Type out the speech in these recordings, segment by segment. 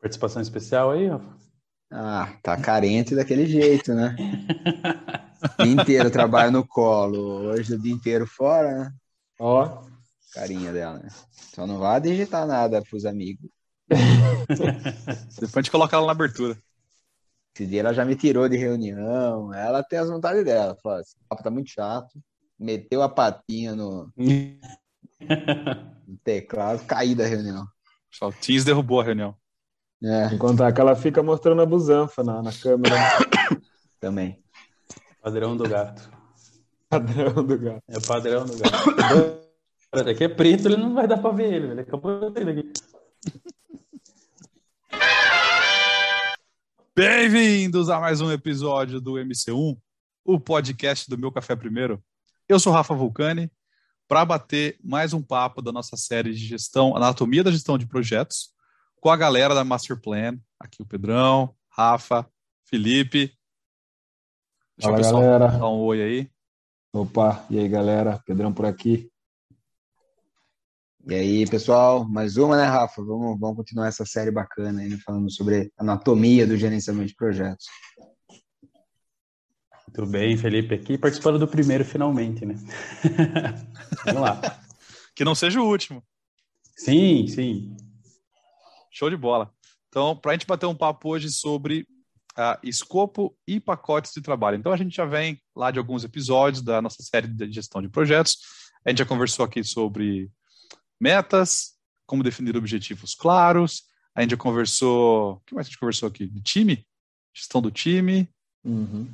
Participação especial aí, Rafa? Ah, tá carente daquele jeito, né? o dia inteiro trabalho no colo, hoje o dia inteiro fora, né? Ó. Carinha dela, né? Só não vá digitar nada pros amigos. Depois a gente coloca ela na abertura. Esse dia ela já me tirou de reunião. Ela tem as vontades dela. Falou, esse papo tá muito chato. Meteu a patinha no, no teclado, caí da reunião. Só o Teams derrubou a reunião. É, Sem contar que ela fica mostrando a busanfa na, na câmera. também. Padrão do gato. Padrão do gato. É padrão do gato. Aqui é preto, ele não vai dar pra ver ele, ele acabou daqui. Bem-vindos a mais um episódio do MC1, o podcast do Meu Café Primeiro. Eu sou Rafa Vulcani, para bater mais um papo da nossa série de gestão, anatomia da gestão de projetos, com a galera da Master Plan, aqui o Pedrão, Rafa, Felipe. Deixa Fala, o pessoal galera. dar um oi aí. Opa, e aí galera? Pedrão por aqui. E aí, pessoal, mais uma, né, Rafa? Vamos, vamos continuar essa série bacana aí, né, falando sobre anatomia do gerenciamento de projetos. Muito bem, Felipe aqui, participando do primeiro finalmente, né? Vamos lá. Que não seja o último. Sim, sim. Show de bola. Então, para a gente bater um papo hoje sobre ah, escopo e pacotes de trabalho. Então, a gente já vem lá de alguns episódios da nossa série de gestão de projetos. A gente já conversou aqui sobre metas, como definir objetivos claros. A gente já conversou. O que mais a gente conversou aqui? De time? Gestão do time. Uhum.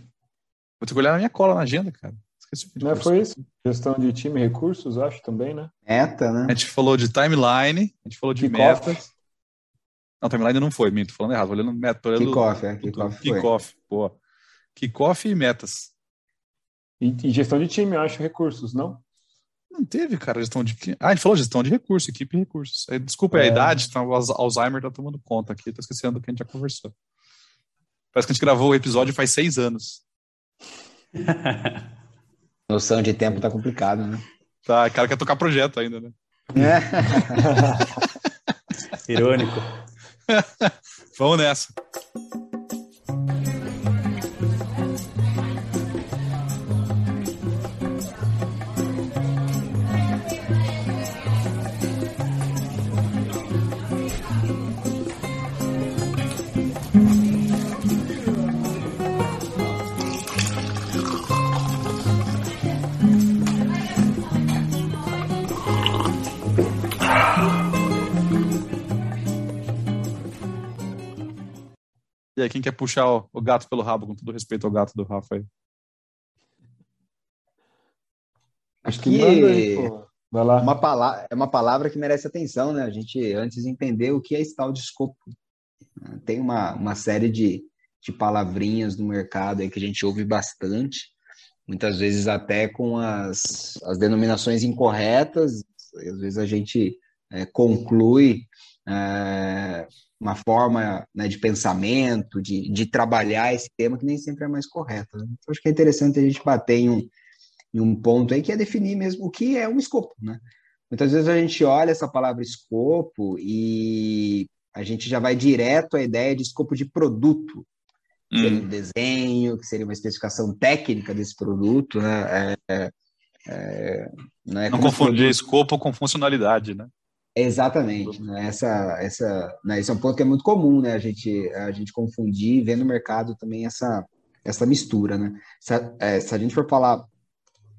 Vou ter que olhar na minha cola na agenda, cara. Esqueci o que a gente Não é, foi isso? Gestão de time e recursos, acho também, né? Meta, né? A gente falou de timeline, a gente falou de metas. Não, timeline não foi, minto, tô falando errado, tô olhando meta, tô olhando Kickoff, é, kickoff. Kickoff, boa. Kickoff e metas. E, e gestão de time, eu acho, recursos, não? Não teve, cara, gestão de. Ah, a gente falou gestão de recursos, equipe e recursos. Desculpa, é. a idade, tá, o Alz- Alzheimer tá tomando conta aqui, tô esquecendo do que a gente já conversou. Parece que a gente gravou o episódio faz seis anos. Noção de tempo tá complicado, né? Tá, o cara quer tocar projeto ainda, né? É. Irônico. Vamos nessa. E aí, quem quer puxar o, o gato pelo rabo, com todo respeito ao gato do Rafa aí? Acho que aí. Vai lá. Uma palavra, é uma palavra que merece atenção, né? A gente antes entender o que é esse tal de escopo. Tem uma, uma série de, de palavrinhas no mercado aí que a gente ouve bastante, muitas vezes até com as, as denominações incorretas, às vezes a gente é, conclui é, uma forma né, de pensamento, de, de trabalhar esse tema que nem sempre é mais correta. né? Então, acho que é interessante a gente bater em um, em um ponto aí que é definir mesmo o que é um escopo, né? Muitas vezes a gente olha essa palavra escopo e a gente já vai direto à ideia de escopo de produto, que seria um desenho, que seria uma especificação técnica desse produto, né? É, é, é, né? Não Como esse confundir produto- escopo com funcionalidade, né? Exatamente, né? Essa, essa, né? Esse é um ponto que é muito comum, né? A gente, a gente confundir e ver no mercado também essa, essa mistura, né? Se a, é, se a gente for falar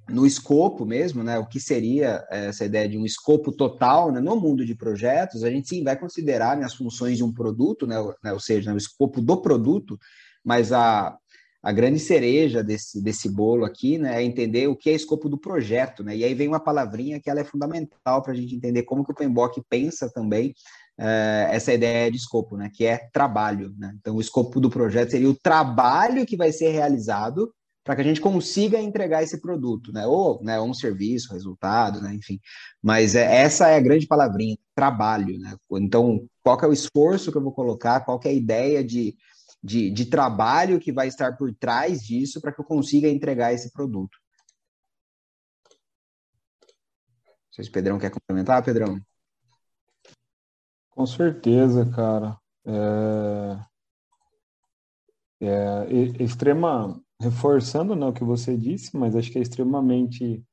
no escopo mesmo, né? O que seria essa ideia de um escopo total, né? No mundo de projetos, a gente sim vai considerar né, as funções de um produto, né? Ou, né, ou seja, né, o escopo do produto, mas a, a grande cereja desse, desse bolo aqui, né, é entender o que é escopo do projeto, né? E aí vem uma palavrinha que ela é fundamental para a gente entender como que o PMBOK pensa também eh, essa ideia de escopo, né? Que é trabalho, né? Então, o escopo do projeto seria o trabalho que vai ser realizado para que a gente consiga entregar esse produto, né? Ou né, um serviço, resultado, né? Enfim. Mas é, essa é a grande palavrinha, trabalho, né? Então, qual é o esforço que eu vou colocar? Qual é a ideia de, de, de trabalho que vai estar por trás disso para que eu consiga entregar esse produto? Não sei se o Pedrão quer complementar, Pedrão. Com certeza, cara. é, é, extrema, reforçando né, o que você disse, mas acho que é extremamente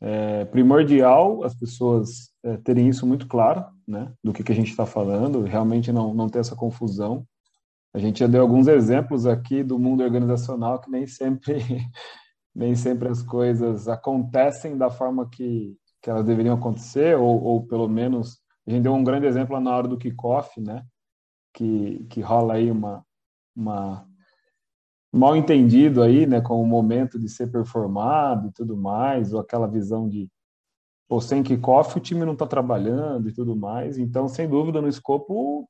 é, primordial as pessoas é, terem isso muito claro, né, do que, que a gente está falando, realmente não, não ter essa confusão. A gente já deu alguns exemplos aqui do mundo organizacional que nem sempre, nem sempre as coisas acontecem da forma que, que elas deveriam acontecer, ou, ou pelo menos a gente deu um grande exemplo na hora do kickoff, né, que, que rola aí uma, uma mal entendido aí, né, com o momento de ser performado e tudo mais, ou aquela visão de ou sem kickoff o time não está trabalhando e tudo mais. Então, sem dúvida, no escopo,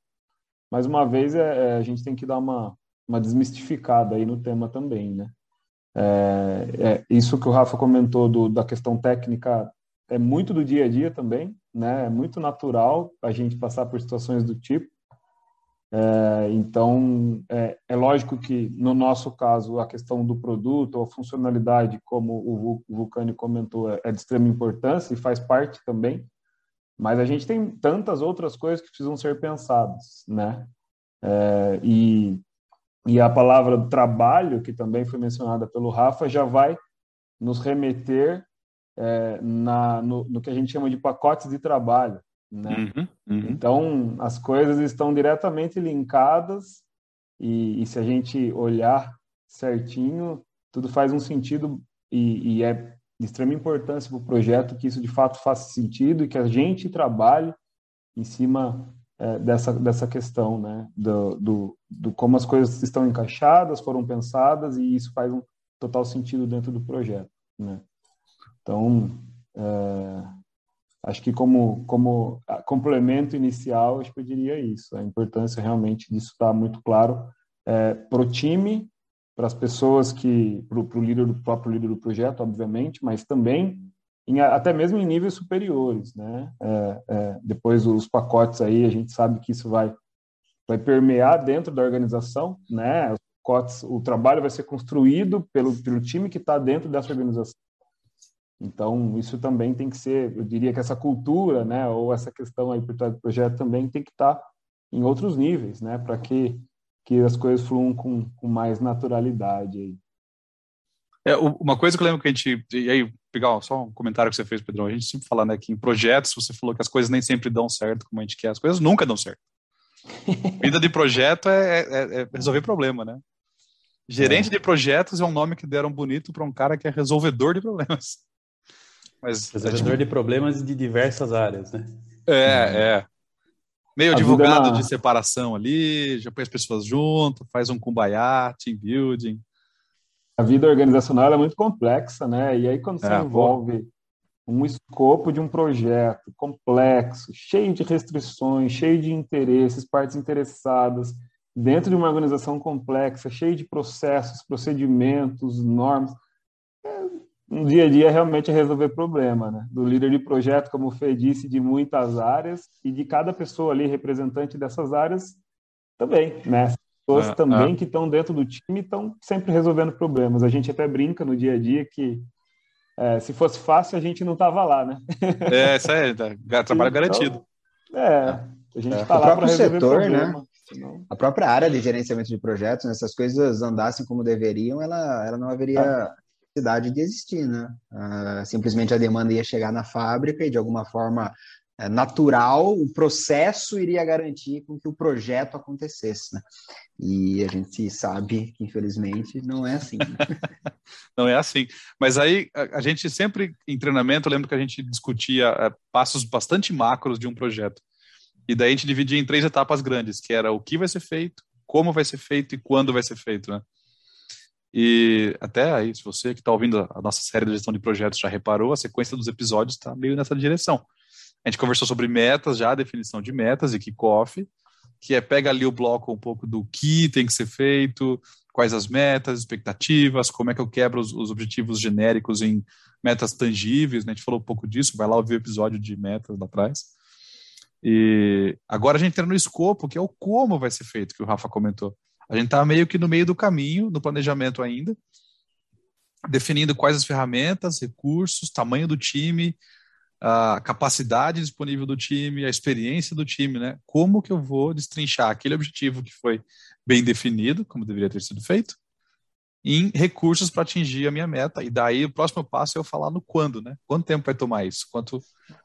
mais uma vez, é, é, a gente tem que dar uma, uma desmistificada aí no tema também, né? É, é, isso que o Rafa comentou do, da questão técnica é muito do dia a dia também, né? É muito natural a gente passar por situações do tipo. É, então, é, é, lógico que, no nosso caso, a questão do produto ou a funcionalidade, como o Vulcani comentou, é, é de extrema importância e faz parte também, mas a gente tem tantas outras coisas que precisam ser pensadas, né? É, e, e a palavra trabalho, que também foi mencionada pelo Rafa, já vai nos remeter é, na, no, no que a gente chama de pacotes de trabalho, né? Uhum, uhum. Então, as coisas estão diretamente linkadas e, e, se a gente olhar certinho, tudo faz um sentido e, e é de extrema importância para o projeto que isso de fato faça sentido e que a gente trabalhe em cima é, dessa, dessa questão, né? Do, do, do, como as coisas estão encaixadas, foram pensadas e isso faz um total sentido dentro do projeto, né? Então, é, Acho que como, como complemento inicial, eu diria isso, a importância realmente disso estar muito claro é, para o time, para as pessoas que, para o líder do próprio líder do projeto, obviamente, mas também em, até mesmo em níveis superiores, né? É, é, depois os pacotes aí, a gente sabe que isso vai vai permear dentro da organização, né? Os pacotes, o trabalho vai ser construído pelo, pelo time que está dentro dessa organização. Então, isso também tem que ser, eu diria que essa cultura, né, ou essa questão aí por trás do projeto também tem que estar em outros níveis, né, para que, que as coisas fluam com, com mais naturalidade aí. É, uma coisa que eu lembro que a gente, e aí, pegar só um comentário que você fez, Pedrão, a gente sempre fala, né, que em projetos você falou que as coisas nem sempre dão certo como a gente quer, as coisas nunca dão certo. Vida de projeto é, é, é resolver problema, né? Gerente é. de projetos é um nome que deram bonito para um cara que é resolvedor de problemas. Mas, Resolvedor de problemas de diversas áreas, né? É, é. Meio advogado de separação ali, já põe as pessoas junto, faz um kumbaya, team building. A vida organizacional é muito complexa, né? E aí quando você é, envolve pô. um escopo de um projeto complexo, cheio de restrições, cheio de interesses, partes interessadas, dentro de uma organização complexa, cheio de processos, procedimentos, normas, no dia a dia realmente é resolver problema, né? Do líder de projeto, como o Fê disse, de muitas áreas e de cada pessoa ali representante dessas áreas também, né? As pessoas é, também é. que estão dentro do time estão sempre resolvendo problemas. A gente até brinca no dia a dia que é, se fosse fácil a gente não tava lá, né? É, isso aí, tá, trabalho então, garantido. É, a gente está é. lá para resolver setor, né? problema. Né? A própria área de gerenciamento de projetos, né, se as coisas andassem como deveriam, ela, ela não haveria ah necessidade de existir, né? Uh, simplesmente a demanda ia chegar na fábrica e de alguma forma é, natural o processo iria garantir com que o projeto acontecesse, né? E a gente sabe que infelizmente não é assim. Né? não é assim. Mas aí a, a, gente sempre em treinamento, eu lembro que a gente discutia uh, passos bastante macros de um projeto. E daí a gente dividia em três etapas grandes, que era o que vai ser feito, como vai ser feito e quando vai ser feito, né? E até aí, se você que está ouvindo a nossa série de gestão de projetos já reparou, a sequência dos episódios está meio nessa direção. A gente conversou sobre metas, já definição de metas e kickoff, que é pega ali o bloco um pouco do que tem que ser feito, quais as metas, expectativas, como é que eu quebro os, os objetivos genéricos em metas tangíveis, né? a gente falou um pouco disso, vai lá ouvir o episódio de metas lá atrás. E agora a gente entra no escopo, que é o como vai ser feito, que o Rafa comentou. A gente está meio que no meio do caminho, no planejamento ainda, definindo quais as ferramentas, recursos, tamanho do time, a capacidade disponível do time, a experiência do time, né? Como que eu vou destrinchar aquele objetivo que foi bem definido, como deveria ter sido feito, em recursos para atingir a minha meta. E daí o próximo passo é eu falar no quando, né? Quanto tempo vai tomar isso? Quanto,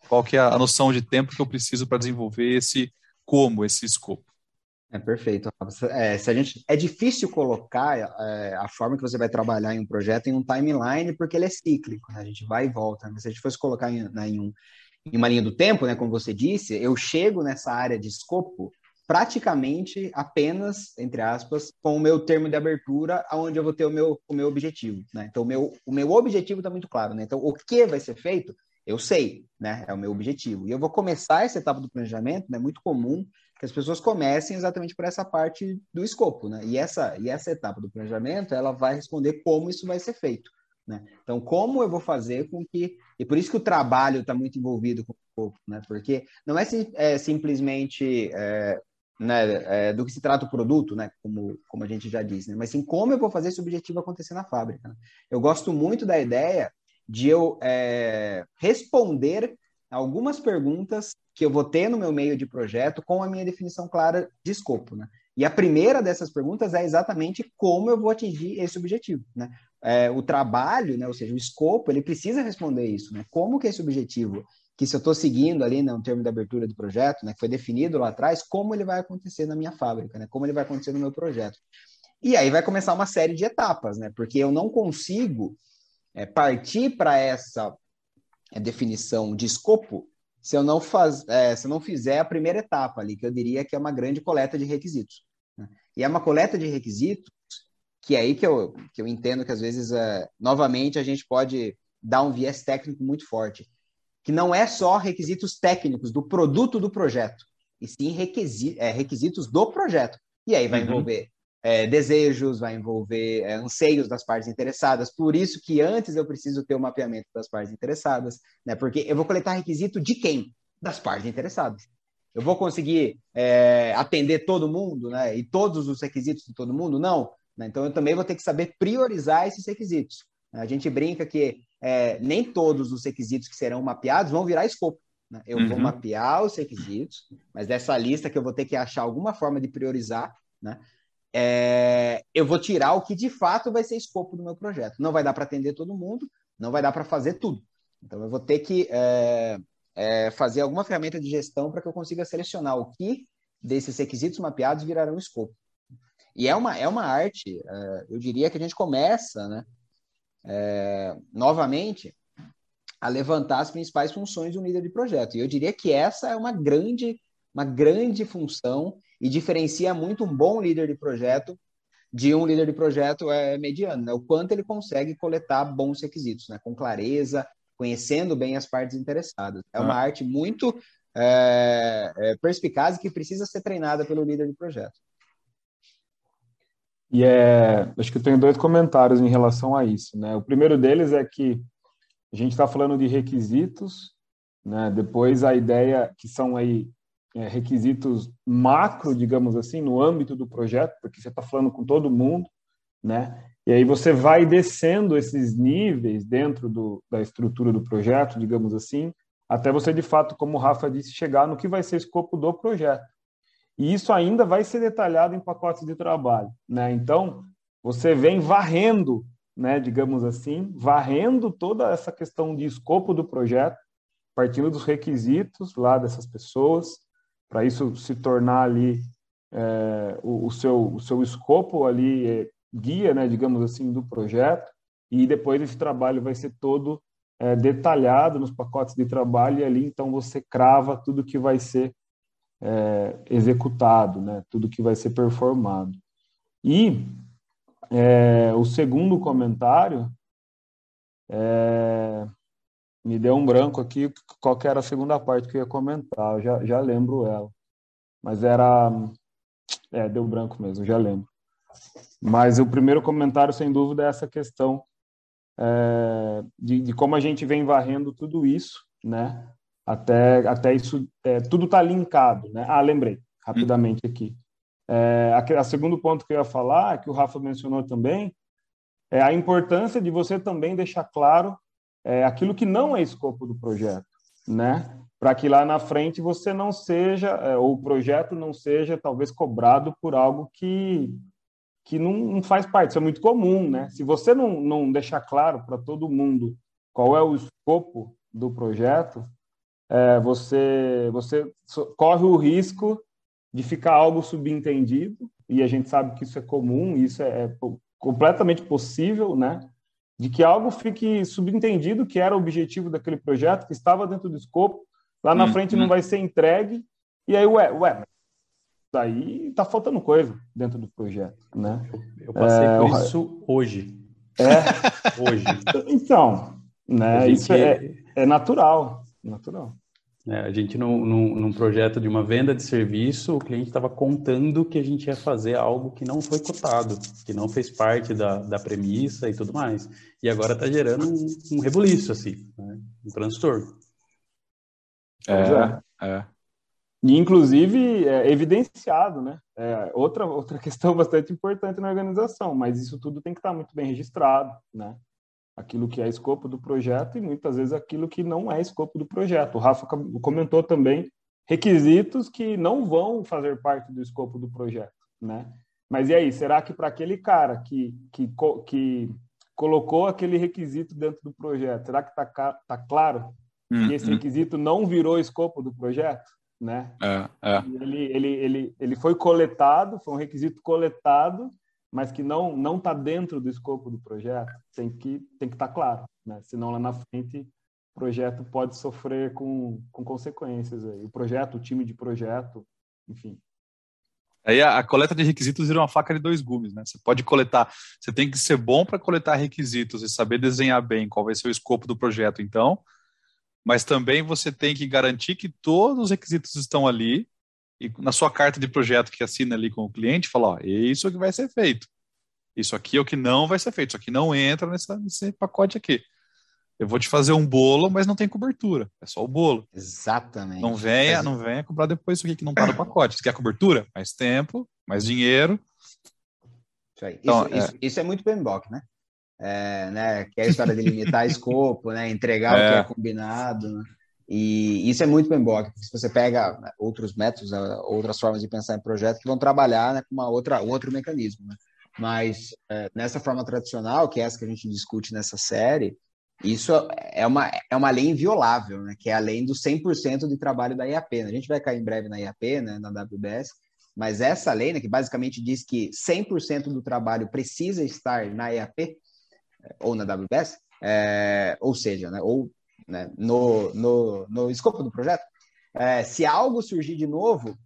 qual que é a noção de tempo que eu preciso para desenvolver esse como, esse escopo? É perfeito. É, se a gente, é difícil colocar é, a forma que você vai trabalhar em um projeto em um timeline, porque ele é cíclico, né? a gente vai e volta. Né? Se a gente fosse colocar em, né, em, um, em uma linha do tempo, né, como você disse, eu chego nessa área de escopo praticamente apenas, entre aspas, com o meu termo de abertura, aonde eu vou ter o meu, o meu objetivo. Né? Então, o meu, o meu objetivo está muito claro. Né? Então, o que vai ser feito, eu sei, né? é o meu objetivo. E eu vou começar essa etapa do planejamento, é né? muito comum que as pessoas comecem exatamente por essa parte do escopo, né? E essa, e essa etapa do planejamento, ela vai responder como isso vai ser feito, né? Então, como eu vou fazer com que... E por isso que o trabalho está muito envolvido com o escopo, né? Porque não é, é simplesmente... É, né, é, do que se trata o produto, né, como, como a gente já disse, né, mas sim como eu vou fazer esse objetivo acontecer na fábrica. Né? Eu gosto muito da ideia de eu é, responder algumas perguntas que eu vou ter no meu meio de projeto com a minha definição clara de escopo, né? E a primeira dessas perguntas é exatamente como eu vou atingir esse objetivo, né? É, o trabalho, né, ou seja, o escopo, ele precisa responder isso, né? Como que esse objetivo, que se eu estou seguindo ali, né, um termo de abertura do projeto, né, que foi definido lá atrás, como ele vai acontecer na minha fábrica, né? Como ele vai acontecer no meu projeto. E aí vai começar uma série de etapas, né? Porque eu não consigo é, partir para essa é, definição de escopo se eu não faz, é, se eu não fizer a primeira etapa ali, que eu diria que é uma grande coleta de requisitos. Né? E é uma coleta de requisitos que é aí que eu, que eu entendo que às vezes, é, novamente, a gente pode dar um viés técnico muito forte, que não é só requisitos técnicos do produto do projeto, e sim requisi é, requisitos do projeto. E aí vai uhum. envolver é, desejos, vai envolver é, anseios das partes interessadas. Por isso que antes eu preciso ter o mapeamento das partes interessadas, né? Porque eu vou coletar requisito de quem? Das partes interessadas. Eu vou conseguir é, atender todo mundo, né? E todos os requisitos de todo mundo? Não. Né? Então eu também vou ter que saber priorizar esses requisitos. A gente brinca que é, nem todos os requisitos que serão mapeados vão virar escopo. Né? Eu uhum. vou mapear os requisitos, mas dessa lista que eu vou ter que achar alguma forma de priorizar, né? É, eu vou tirar o que de fato vai ser escopo do meu projeto. Não vai dar para atender todo mundo, não vai dar para fazer tudo. Então, eu vou ter que é, é, fazer alguma ferramenta de gestão para que eu consiga selecionar o que desses requisitos mapeados virarão escopo. E é uma, é uma arte, é, eu diria que a gente começa, né, é, novamente, a levantar as principais funções do líder de projeto. E eu diria que essa é uma grande, uma grande função e diferencia muito um bom líder de projeto de um líder de projeto é mediano, né? O quanto ele consegue coletar bons requisitos, né? Com clareza, conhecendo bem as partes interessadas. É uma ah. arte muito é, é, perspicaz e que precisa ser treinada pelo líder de projeto. E é, acho que eu tenho dois comentários em relação a isso, né? O primeiro deles é que a gente está falando de requisitos, né? Depois a ideia que são aí é, requisitos macro, digamos assim, no âmbito do projeto, porque você está falando com todo mundo, né? E aí você vai descendo esses níveis dentro do, da estrutura do projeto, digamos assim, até você de fato, como o Rafa disse, chegar no que vai ser o escopo do projeto. E isso ainda vai ser detalhado em pacotes de trabalho, né? Então, você vem varrendo, né, digamos assim, varrendo toda essa questão de escopo do projeto, partindo dos requisitos lá dessas pessoas, para isso se tornar ali é, o, o, seu, o seu escopo ali é, guia, né, digamos assim, do projeto, e depois esse trabalho vai ser todo é, detalhado nos pacotes de trabalho, e ali então você crava tudo que vai ser é, executado, né, tudo que vai ser performado. E é, o segundo comentário é, me deu um branco aqui, qual que era a segunda parte que eu ia comentar, eu já, já lembro ela. Mas era... É, deu branco mesmo, já lembro. Mas o primeiro comentário, sem dúvida, é essa questão é, de, de, como a gente vem varrendo tudo isso, né? Até, até isso, é, tudo está linkado, né? Ah, lembrei, rapidamente aqui. É, a, a segundo ponto que eu ia falar, que o Rafa mencionou também, é a importância de você também deixar claro é, aquilo que não é escopo do projeto. né? Para que lá na frente você não seja, é, ou o projeto não seja talvez cobrado por algo que, que não, não faz parte. Isso é muito comum, né? Se você não, não deixar claro para todo mundo qual é o escopo do projeto, é, você, você corre o risco de ficar algo subentendido, e a gente sabe que isso é comum, isso é, é completamente possível, né? De que algo fique subentendido que era o objetivo daquele projeto, que estava dentro do escopo, lá na hum, frente hum. não vai ser entregue, e aí, ué, ué, daí tá faltando coisa dentro do projeto, né? Eu passei é, por isso hoje. É? hoje. Então, né? Isso é, é natural, natural. É, a gente, num, num, num, projeto de uma venda de serviço, o cliente estava contando que a gente ia fazer algo que não foi cotado, que não fez parte da, da premissa e tudo mais. E agora está gerando um, um rebuliço, assim, né? um transtorno. É, é. é. E, inclusive, é evidenciado, né? É outra, outra questão bastante importante na organização, mas isso tudo tem que estar muito bem registrado, né? Aquilo que é escopo do projeto e muitas vezes aquilo que não é escopo do projeto. O Rafa comentou também requisitos que não vão fazer parte do escopo do projeto, né? Mas e aí, será que para aquele cara que, que, que colocou aquele requisito dentro do projeto, será que está tá claro hum, que esse hum. requisito não virou escopo do projeto? Né? É, é. Ele, ele, ele, ele foi coletado, foi um requisito coletado, mas que não não está dentro do escopo do projeto, tem que tem que estar tá claro, né? Senão lá na frente o projeto pode sofrer com, com consequências aí. O projeto, o time de projeto, enfim. Aí a, a, coleta de requisitos vira uma faca de dois gumes, né? Você pode coletar, você tem que ser bom para coletar requisitos e saber desenhar bem qual vai ser o escopo do projeto, então. Mas também você tem que garantir que todos os requisitos estão ali e na sua carta de projeto que assina ali com o cliente, fala, ó, isso é que vai ser feito. Isso aqui é o que não vai ser feito. Isso aqui não entra nessa, nesse pacote aqui. Eu vou te fazer um bolo, mas não tem cobertura. É só o bolo. Exatamente. Não venha, não venha comprar depois isso aqui que não está no pacote. Você quer cobertura? Mais tempo, mais dinheiro. Isso, aí. Então, isso, é... Isso, isso, é muito PMBOK, né? É, né? Que é a história de limitar escopo, né? Entregar é. o que é combinado. Né? E isso é muito porque se você pega né, outros métodos, né, outras formas de pensar em projeto que vão trabalhar né, com uma outra, outro mecanismo. Né? Mas é, nessa forma tradicional, que é essa que a gente discute nessa série, isso é uma, é uma lei inviolável, né? que é a lei do 100% de trabalho da IAP. Né? A gente vai cair em breve na IAP, né, na WBS, mas essa lei, né, que basicamente diz que 100% do trabalho precisa estar na IAP, é, ou na WBS, é, ou seja, né, ou né, no, no, no escopo do projeto, é, se algo surgir de novo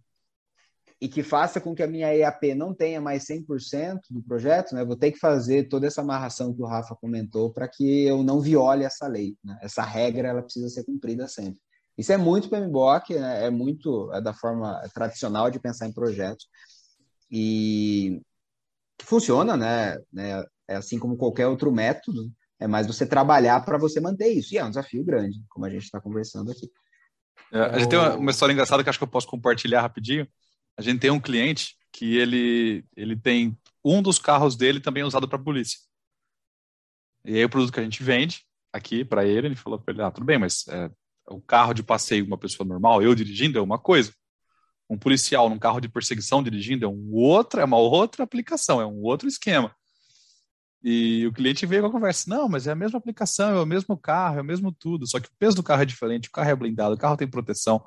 e que faça com que a minha EAP não tenha mais 100% do projeto, né, vou ter que fazer toda essa amarração que o Rafa comentou para que eu não viole essa lei. Né? Essa regra ela precisa ser cumprida sempre. Isso é muito PMBOK, né? é muito é da forma tradicional de pensar em projetos. E funciona, né? né? É assim como qualquer outro método, é mais você trabalhar para você manter isso. E é um desafio grande, como a gente está conversando aqui. É, a gente tem uma, uma, história engraçada que acho que eu posso compartilhar rapidinho. A gente tem um cliente que ele, ele tem um dos carros dele também usado para polícia. E aí o produto que a gente vende aqui para ele, ele falou para ele, ah, tudo bem, mas é, o carro de passeio uma pessoa normal, eu dirigindo é uma coisa. Um policial num carro de perseguição dirigindo é um outro, é uma outra aplicação, é um outro esquema. E o cliente veio com a conversa: não, mas é a mesma aplicação, é o mesmo carro, é o mesmo tudo, só que o peso do carro é diferente, o carro é blindado, o carro tem proteção.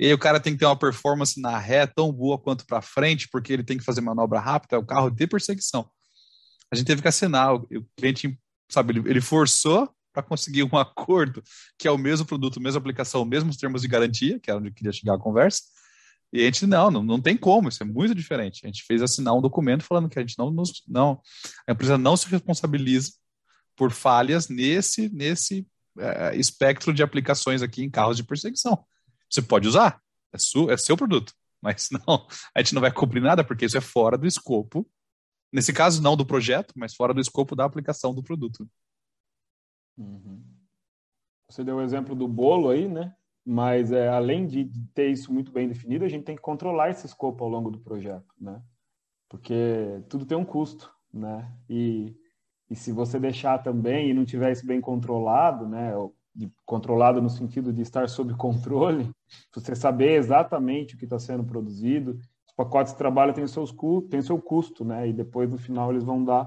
E aí o cara tem que ter uma performance na ré tão boa quanto para frente, porque ele tem que fazer manobra rápida, é o carro de perseguição. A gente teve que assinar, o cliente, sabe, ele, ele forçou para conseguir um acordo que é o mesmo produto, mesma aplicação, mesmos termos de garantia, que era onde queria chegar a conversa, e a gente, não, não, não tem como, isso é muito diferente. A gente fez assinar um documento falando que a gente não, nos, não a empresa não se responsabiliza por falhas nesse, nesse é, espectro de aplicações aqui em carros de perseguição. Você pode usar, é, su, é seu produto, mas não, a gente não vai cobrir nada porque isso é fora do escopo, nesse caso não do projeto, mas fora do escopo da aplicação do produto. Uhum. Você deu o exemplo do bolo aí, né? Mas é, além de ter isso muito bem definido, a gente tem que controlar esse escopo ao longo do projeto, né? Porque tudo tem um custo, né? E, e se você deixar também e não tiver isso bem controlado, né? controlado no sentido de estar sob controle, você saber exatamente o que está sendo produzido. Os pacotes de trabalho têm seus têm seu custo, né? E depois no final eles vão dar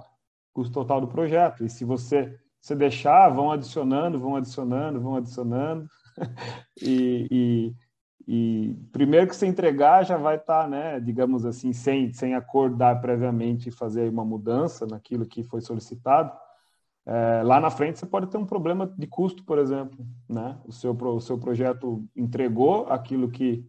custo total do projeto. E se você se deixar, vão adicionando, vão adicionando, vão adicionando. e, e, e, primeiro que você entregar já vai estar, tá, né, digamos assim, sem, sem acordar previamente e fazer uma mudança naquilo que foi solicitado. É, lá na frente você pode ter um problema de custo, por exemplo, né? O seu, o seu projeto entregou aquilo que,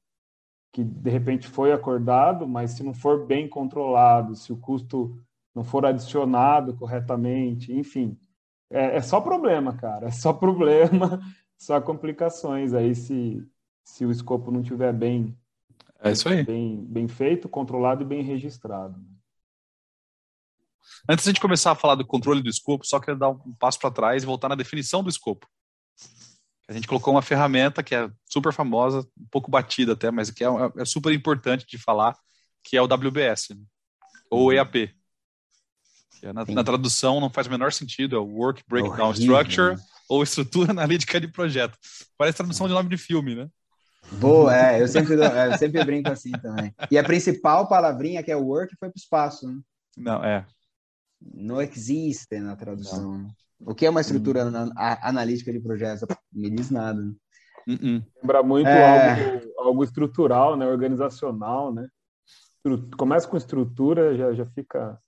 que de repente foi acordado, mas se não for bem controlado, se o custo não for adicionado corretamente, enfim, é, é só problema, cara, é só problema, só complicações aí se, se o escopo não tiver bem, é isso aí. bem, bem feito, controlado e bem registrado. Antes de a gente começar a falar do controle do escopo, só queria dar um passo para trás e voltar na definição do escopo. A gente colocou uma ferramenta que é super famosa, um pouco batida até, mas que é, é super importante de falar, que é o WBS, né? ou EAP. É na, na, tradução não faz o menor sentido, é o Work Breakdown Horrível, Structure né? Ou Estrutura Analítica de Projeto. Parece tradução de nome de filme, né? Boa, é, eu sempre, eu sempre brinco assim também. E a principal palavrinha, que é o work, foi para o espaço, né? Não, é não existe na tradução. Não. O que é uma estrutura hum. analítica de projetos? Me diz nada. Uh -uh. Lembra muito é... algo, algo estrutural, né? organizacional, né? Começa com estrutura, já, já fica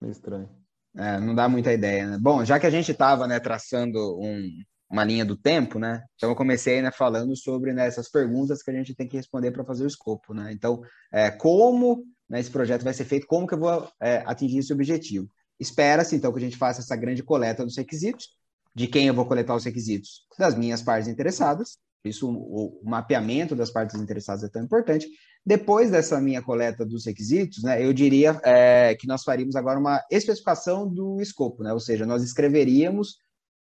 meio estranho. É, não dá muita ideia, né? Bom, já que a gente estava né, traçando um, uma linha do tempo, né? Então eu comecei né, falando sobre né, essas perguntas que a gente tem que responder para fazer o escopo, né? Então, é, como né, esse projeto vai ser feito, como que eu vou é, atingir esse objetivo? Espera-se, então, que a gente faça essa grande coleta dos requisitos. De quem eu vou coletar os requisitos? Das minhas partes interessadas. Isso, o, o mapeamento das partes interessadas é tão importante. Depois dessa minha coleta dos requisitos, né, eu diria é, que nós faríamos agora uma especificação do escopo, né? ou seja, nós escreveríamos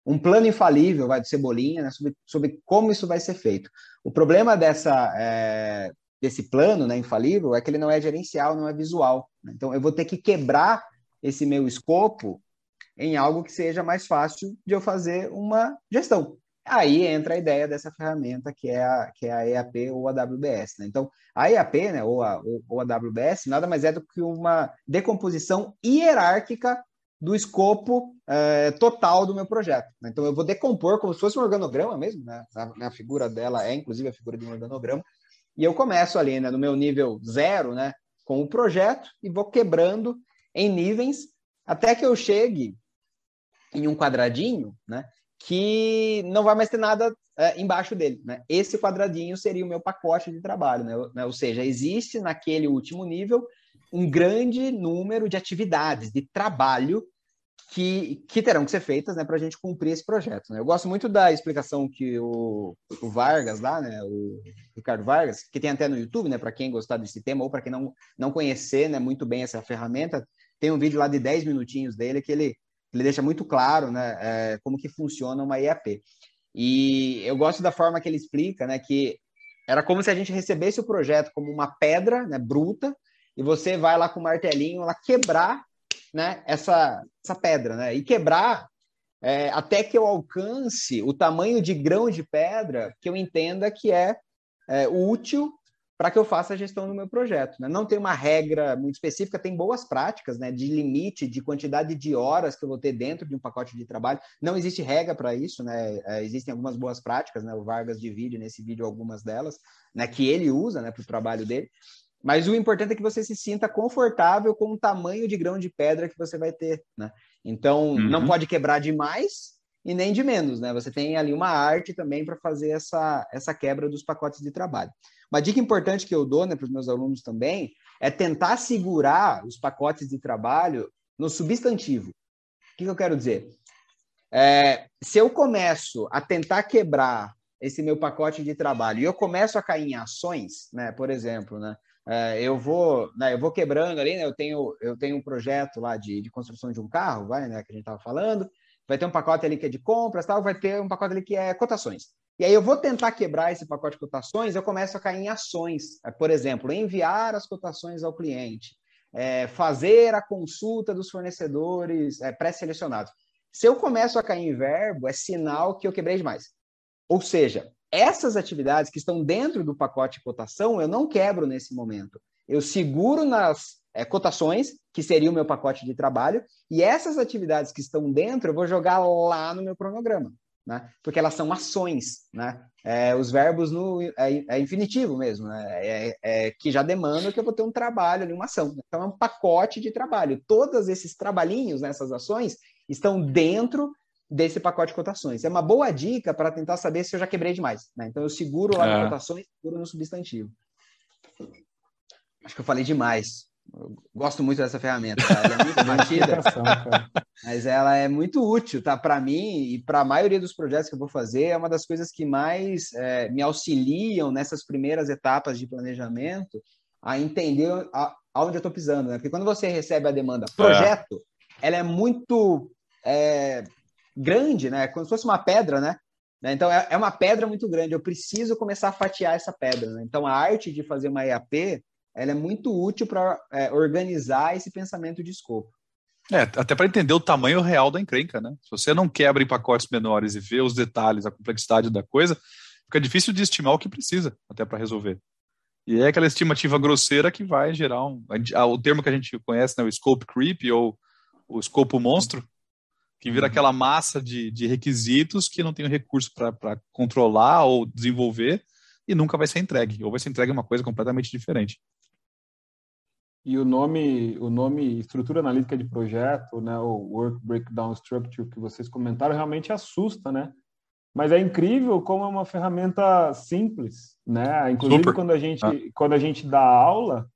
um plano infalível, vai do Cebolinha, né, sobre, sobre como isso vai ser feito. O problema dessa, é, desse plano né, infalível é que ele não é gerencial, não é visual. Né? Então, eu vou ter que quebrar esse meu escopo em algo que seja mais fácil de eu fazer uma gestão. Aí entra a ideia dessa ferramenta que é a, que é a EAP ou a WBS. Né? Então, a EAP, né, ou, a, ou a WBS, nada mais é do que uma decomposição hierárquica do escopo é, total do meu projeto. Né? Então, eu vou decompor como se fosse um organograma mesmo, né? a, a, figura dela é, inclusive, a figura de um organograma, e eu começo ali né, no meu nível zero, né, com o projeto, e vou quebrando em níveis até que eu chegue em um quadradinho, né? Que não vai mais ter nada é, embaixo dele, né? Esse quadradinho seria o meu pacote de trabalho, né? né? Ou seja, existe naquele último nível um grande número de atividades, de trabalho que, que terão que ser feitas né, para a gente cumprir esse projeto. Né? Eu gosto muito da explicação que o, o Vargas lá, né, o Ricardo Vargas, que tem até no YouTube, né, para quem gostar desse tema ou para quem não, não conhecer né, muito bem essa ferramenta, tem um vídeo lá de 10 minutinhos dele que ele, ele deixa muito claro né, é, como que funciona uma IAP. E eu gosto da forma que ele explica, né, que era como se a gente recebesse o projeto como uma pedra né, bruta e você vai lá com o martelinho lá quebrar né, essa, essa pedra, né? E quebrar é, até que eu alcance o tamanho de grão de pedra que eu entenda que é, é útil para que eu faça a gestão do meu projeto. Né? Não tem uma regra muito específica, tem boas práticas né, de limite, de quantidade de horas que eu vou ter dentro de um pacote de trabalho. Não existe regra para isso, né? É, existem algumas boas práticas, né? o Vargas divide nesse vídeo algumas delas, né, que ele usa né, para o trabalho dele. Mas o importante é que você se sinta confortável com o tamanho de grão de pedra que você vai ter. Né? Então, uhum. não pode quebrar demais, e nem de menos, né? Você tem ali uma arte também para fazer essa, essa quebra dos pacotes de trabalho. Uma dica importante que eu dou né, para os meus alunos também é tentar segurar os pacotes de trabalho no substantivo. O que, que eu quero dizer? É, se eu começo a tentar quebrar esse meu pacote de trabalho e eu começo a cair em ações, né? Por exemplo, né? É, eu vou, né, eu vou quebrando ali, né? Eu tenho, eu tenho um projeto lá de, de construção de um carro, vai, né? Que a gente estava falando. Vai ter um pacote ali que é de compras, tal. Vai ter um pacote ali que é cotações. E aí eu vou tentar quebrar esse pacote de cotações, eu começo a cair em ações. É, por exemplo, enviar as cotações ao cliente, é, fazer a consulta dos fornecedores é, pré-selecionados. Se eu começo a cair em verbo, é sinal que eu quebrei demais. Ou seja, essas atividades que estão dentro do pacote de cotação, eu não quebro nesse momento. Eu seguro nas é, cotações, que seria o meu pacote de trabalho, e essas atividades que estão dentro, eu vou jogar lá no meu cronograma, né? Porque elas são ações, né? É, os verbos no, é, é infinitivo mesmo, né? É, é, que já demanda que eu vou ter um trabalho uma ação. Então é um pacote de trabalho. Todos esses trabalhinhos nessas ações estão dentro desse pacote de cotações. É uma boa dica para tentar saber se eu já quebrei demais. Né? Então eu seguro lá é. no cotações, seguro no substantivo. Acho que eu falei demais. Eu gosto muito dessa ferramenta, ela é muito batida, mas ela é muito útil, tá? Para mim e para a maioria dos projetos que eu vou fazer, é uma das coisas que mais é, me auxiliam nessas primeiras etapas de planejamento a entender a, aonde eu estou pisando, né? Porque quando você recebe a demanda projeto, é. ela é muito é, grande, né? Como se fosse uma pedra, né? Então é, é uma pedra muito grande. Eu preciso começar a fatiar essa pedra. Né? Então a arte de fazer uma EAP ela é muito útil para é, organizar esse pensamento de escopo. É, até para entender o tamanho real da encrenca, né? Se você não quebra em pacotes menores e vê os detalhes, a complexidade da coisa, fica difícil de estimar o que precisa até para resolver. E é aquela estimativa grosseira que vai gerar um. O termo que a gente conhece, né, o scope creep ou o escopo monstro, que vira uhum. aquela massa de, de requisitos que não tem o recurso para controlar ou desenvolver e nunca vai ser entregue, ou vai ser entregue uma coisa completamente diferente. E o nome, o nome estrutura analítica de projeto, né, o Work Breakdown Structure que vocês comentaram, realmente assusta, né? Mas é incrível como é uma ferramenta simples, né? Inclusive Super. quando a gente ah. quando a gente dá aula,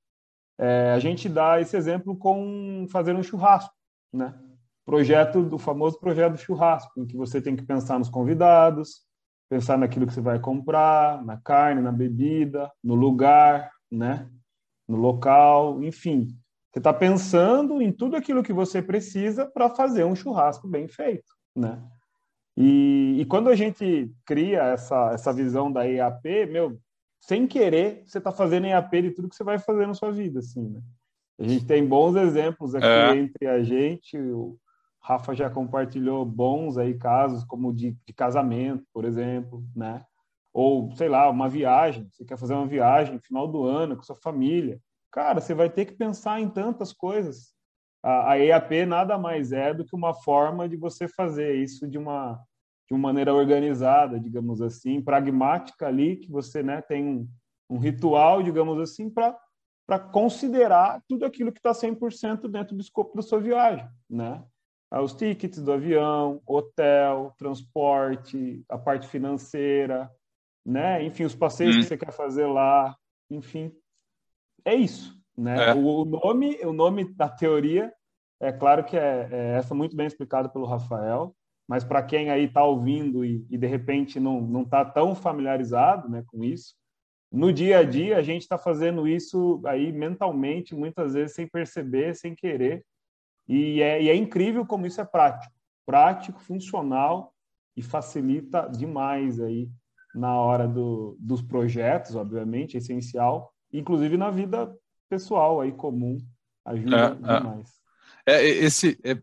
é, a gente dá esse exemplo com fazer um churrasco, né? Projeto do famoso projeto do churrasco, em que você tem que pensar nos convidados, pensar naquilo que você vai comprar, na carne, na bebida, no lugar, né? No local, enfim. Você está pensando em tudo aquilo que você precisa para fazer um churrasco bem feito, né? E, e, quando a gente cria essa, essa visão da EAP, meu, sem querer, você está fazendo EAP de tudo que você vai fazer na sua vida, assim, né? A gente tem bons exemplos aqui é. entre a gente, o Rafa já compartilhou bons aí casos, como de, de casamento, por exemplo, né? Ou sei lá, uma viagem, você quer fazer uma viagem no final do ano com sua família. Cara, você vai ter que pensar em tantas coisas. A, EAP nada mais é do que uma forma de você fazer isso de uma de uma maneira organizada, digamos assim, pragmática ali, que você né, tem um, um ritual, digamos assim, para considerar tudo aquilo que está 100% dentro do escopo da sua viagem, né? Os tickets do avião, hotel, transporte, a parte financeira, né? Enfim, os passeios hum. que você quer fazer lá, enfim, é isso, né? É. O, nome, o nome da teoria, é claro que é, é essa muito bem explicado pelo Rafael, mas para quem aí está ouvindo e, e, de repente não não está tão familiarizado, né, com isso, no dia a dia a gente está fazendo isso aí mentalmente, muitas vezes sem perceber, sem querer, e é, e é incrível como isso é prático, prático, funcional e facilita demais aí na hora do, dos projetos, obviamente, é essencial, inclusive na vida pessoal aí comum, ajuda é, é. demais. É, esse é,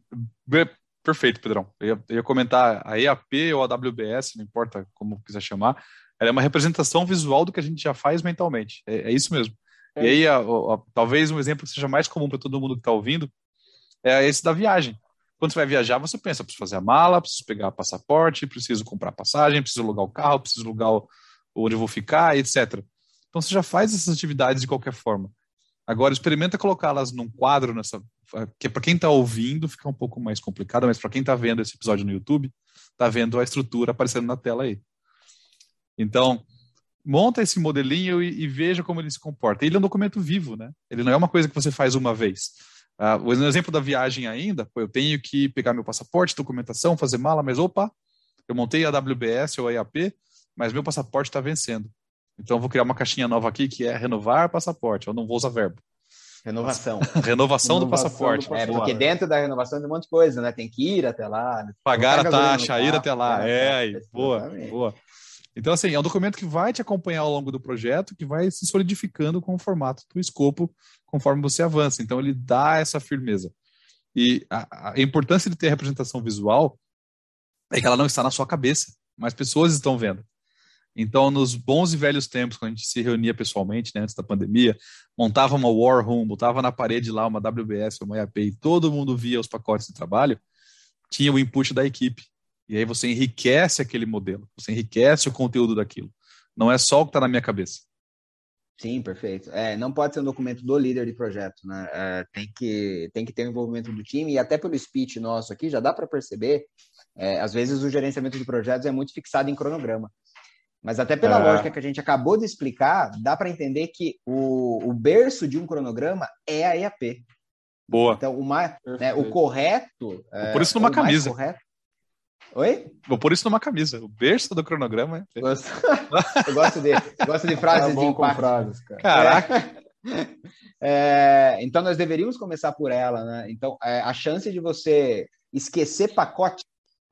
perfeito, Pedrão. Eu ia, eu ia, comentar a EAP ou a AWS, não importa como quiser chamar, ela é uma representação visual do que a gente já faz mentalmente. É, é isso mesmo. E é aí, a, a, talvez um exemplo que seja mais comum para todo mundo que está ouvindo é esse da viagem. Quando você vai viajar, você pensa, preciso fazer a mala, preciso pegar passaporte, preciso comprar passagem, preciso alugar o carro, preciso alugar onde eu vou ficar, etc. Então você já faz essas atividades de qualquer forma. Agora experimenta colocá-las num quadro nessa, que é para quem está ouvindo fica um pouco mais complicado, mas para quem está vendo esse episódio no YouTube, está vendo a estrutura aparecendo na tela aí. Então, monta esse modelinho e, e, veja como ele se comporta. Ele é um documento vivo, né? Ele não é uma coisa que você faz uma vez. Uh, o exemplo da viagem ainda, pô, eu tenho que pegar meu passaporte, documentação, fazer mala, mas opa, eu montei a WBS ou a IAP, mas meu passaporte está vencendo. Então eu vou criar uma caixinha nova aqui que é renovar passaporte. Eu não vou usar verbo. Renovação. Renovação, do, passaporte. do passaporte. É, porque dentro da renovação tem um monte de coisa, né? Tem que ir até lá. Né? Pagar a taxa, ir até lá. É, aí. Boa, boa. Então, assim, é um documento que vai te acompanhar ao longo do projeto, que vai se solidificando com o formato do escopo conforme você avança. Então, ele dá essa firmeza. E a, a importância de ter a representação visual é que ela não está na sua cabeça, mas pessoas estão vendo. Então, nos bons e velhos tempos, quando a gente se reunia pessoalmente, né, antes da pandemia, montava uma War Room, botava na parede lá uma WBS, uma IAP, e todo mundo via os pacotes de trabalho, tinha o input da equipe. E aí você enriquece aquele modelo, você enriquece o conteúdo daquilo. Não é só o que está na minha cabeça. Sim, perfeito. É, não pode ser um documento do líder de projeto, né? É, tem, que, tem que ter o envolvimento do time, e até pelo speech nosso aqui, já dá para perceber, é, às vezes o gerenciamento de projetos é muito fixado em cronograma. Mas até pela é. lógica que a gente acabou de explicar, dá para entender que o, o berço de um cronograma é a EAP. Boa. Então, o, mais, né, o correto. É, por isso numa camisa. Correto... Oi? Vou pôr isso numa camisa. O berço do cronograma. É... Gosto... eu gosto de, eu gosto de frases tá de impacto. frases, cara. Caraca. É, então, nós deveríamos começar por ela, né? Então, é, a chance de você esquecer pacote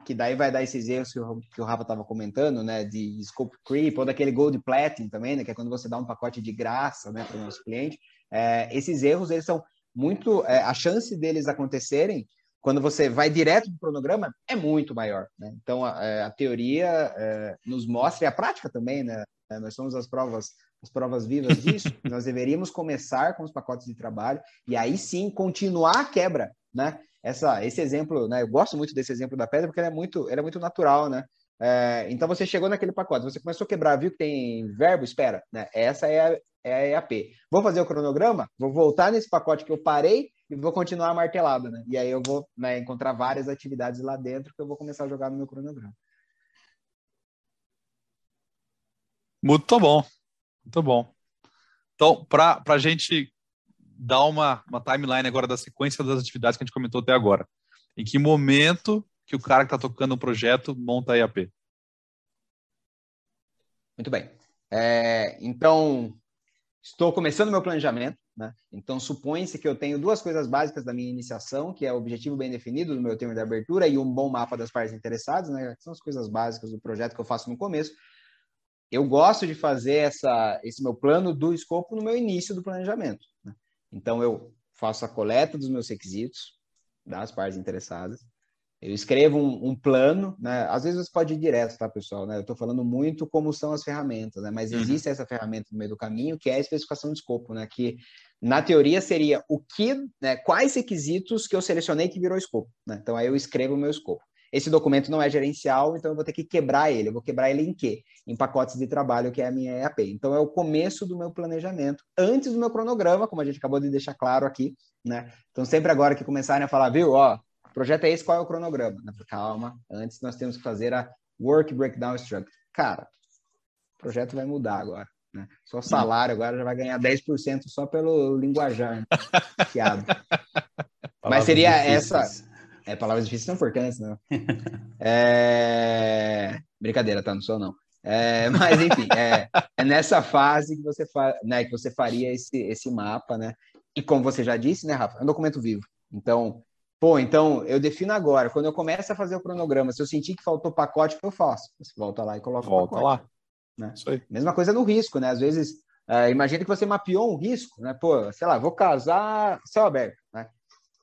que daí vai dar esses erros que o, que o Rafa estava comentando, né, de scope creep, ou daquele gold platinum também, né, que é quando você dá um pacote de graça, né, para o nosso cliente. É, esses erros, eles são muito, é, a chance deles acontecerem quando você vai direto do cronograma é muito maior, né? Então, a, é, a teoria é, nos mostra, e a prática também, né, é, nós somos as provas as provas vivas disso, nós deveríamos começar com os pacotes de trabalho e aí sim continuar a quebra, né? essa, esse exemplo, né? Eu gosto muito desse exemplo da pedra porque ele é muito, ele é muito natural, né? É, então você chegou naquele pacote, você começou a quebrar, viu que tem verbo, espera, né? Essa é a, é a EAP. Vou fazer o cronograma, vou voltar nesse pacote que eu parei e vou continuar martelado, né? E aí eu vou né, encontrar várias atividades lá dentro que eu vou começar a jogar no meu cronograma. Muito bom, muito bom. Então, para a gente dar uma, uma timeline agora da sequência das atividades que a gente comentou até agora. Em que momento que o cara que está tocando o um projeto monta a IAP? Muito bem. É, então, estou começando meu planejamento. Né? Então, supõe-se que eu tenho duas coisas básicas da minha iniciação, que é o objetivo bem definido do meu termo de abertura e um bom mapa das partes interessadas, né? são as coisas básicas do projeto que eu faço no começo. Eu gosto de fazer essa, esse meu plano do escopo no meu início do planejamento. Né? Então, eu faço a coleta dos meus requisitos das partes interessadas. Eu escrevo um, um, plano, né? Às vezes você pode ir direto, tá, pessoal? Né? Eu estou falando muito como são as ferramentas, né? Mas uhum. existe essa ferramenta no meio do caminho que é a especificação de escopo, né? Que na teoria seria o que, né? Quais requisitos que eu selecionei que virou escopo, né? Então aí eu escrevo o meu escopo. Esse documento não é gerencial, então eu vou ter que quebrar ele. Eu vou quebrar ele em quê? Em pacotes de trabalho, que é a minha EAP. Então é o começo do meu planejamento, antes do meu cronograma, como a gente acabou de deixar claro aqui, né? Então sempre agora que começarem a falar, viu, ó, projeto é esse, qual é o cronograma? Calma, antes nós temos que fazer a Work Breakdown Structure. Cara, o projeto vai mudar agora. Né? Só salário agora já vai ganhar 10% só pelo linguajar. Né? Mas seria essa é, palavras difíceis são importantes, não. É... Brincadeira, tá? Não sou, não. É, mas, enfim, é, é, nessa fase que você, fa... né, que você faria esse, esse mapa, né? E como você já disse, né, Rafa? É um documento vivo. Então, pô, então eu defino agora. Quando eu começo a fazer o cronograma, se eu sentir que faltou pacote, eu faço? Você volta lá e coloca volta o pacote. lá. Né? Isso aí. Mesma coisa no risco, né? Às vezes, uh, imagina que você mapeou um risco, né? Pô, sei lá, vou casar céu aberto, né?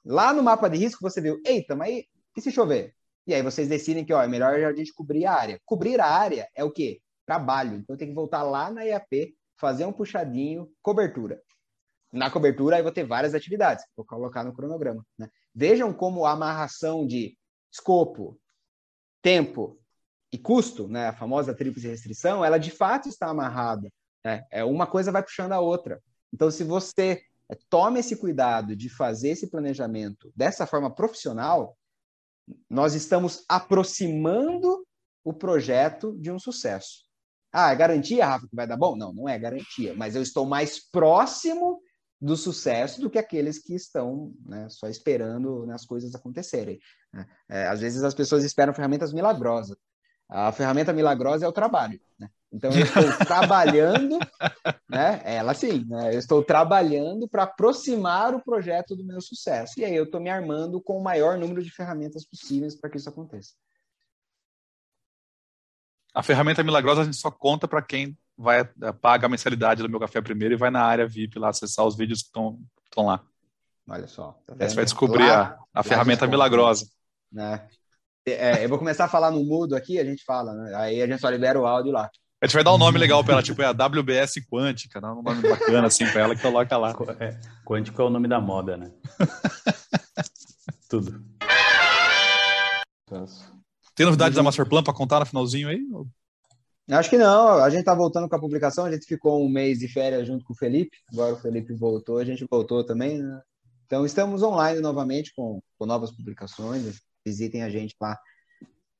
Lá no mapa de risco você viu, eita, mas e se chover? E aí vocês decidem que ó, é melhor a gente cobrir a área. Cobrir a área é o quê? Trabalho. Então tem que voltar lá na IAP, fazer um puxadinho, cobertura. Na cobertura aí vou ter várias atividades, vou colocar no cronograma. Né? Vejam como a amarração de escopo, tempo e custo, né, a famosa tríplice restrição, ela de fato está amarrada. Né? É uma coisa vai puxando a outra. Então, se você é, tome esse cuidado de fazer esse planejamento dessa forma profissional, nós estamos aproximando o projeto de um sucesso. Ah, é garantia, Rafa, que vai dar bom? Não, não é garantia, mas eu estou mais próximo do sucesso do que aqueles que estão né, só esperando né, as coisas acontecerem. Né? É, às vezes as pessoas esperam ferramentas milagrosas. A ferramenta milagrosa é o trabalho. Né? Então, eu estou trabalhando, né? Ela sim, né? Eu estou trabalhando para aproximar o projeto do meu sucesso. E aí eu estou me armando com o maior número de ferramentas possíveis para que isso aconteça. A ferramenta milagrosa a gente só conta para quem vai paga a mensalidade do meu café primeiro e vai na área VIP lá acessar os vídeos que estão lá. Olha só. Tá Você vai descobrir lá, a, a ferramenta milagrosa. Né? É, eu vou começar a falar no mudo aqui, a gente fala, né? aí a gente só libera o áudio lá. A gente vai dar um nome legal para ela, tipo, é a WBS Quântica, né? um nome bacana assim para ela que coloca lá. É, quântico é o nome da moda, né? Tudo. Tem novidades da Masterplan para contar no finalzinho aí? Acho que não, a gente tá voltando com a publicação, a gente ficou um mês de férias junto com o Felipe, agora o Felipe voltou, a gente voltou também, né? Então estamos online novamente com, com novas publicações, visitem a gente lá,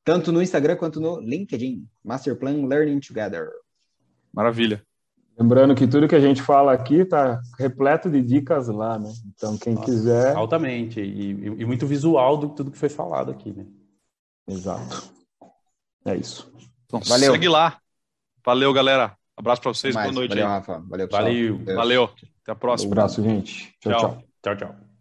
tanto no Instagram quanto no LinkedIn, Masterplan Learning Together. Maravilha. Lembrando que tudo que a gente fala aqui está repleto de dicas lá, né? Então, quem Nossa, quiser. Altamente. E, e, muito visual do tudo que foi falado aqui, né? Exato. É isso. Então, Valeu. segue lá. Valeu, galera. Abraço para vocês. Boa noite. Valeu, Rafa. Valeu, Valeu. Valeu. Até a próxima. Um abraço, gente. tchau. tchau. tchau, tchau.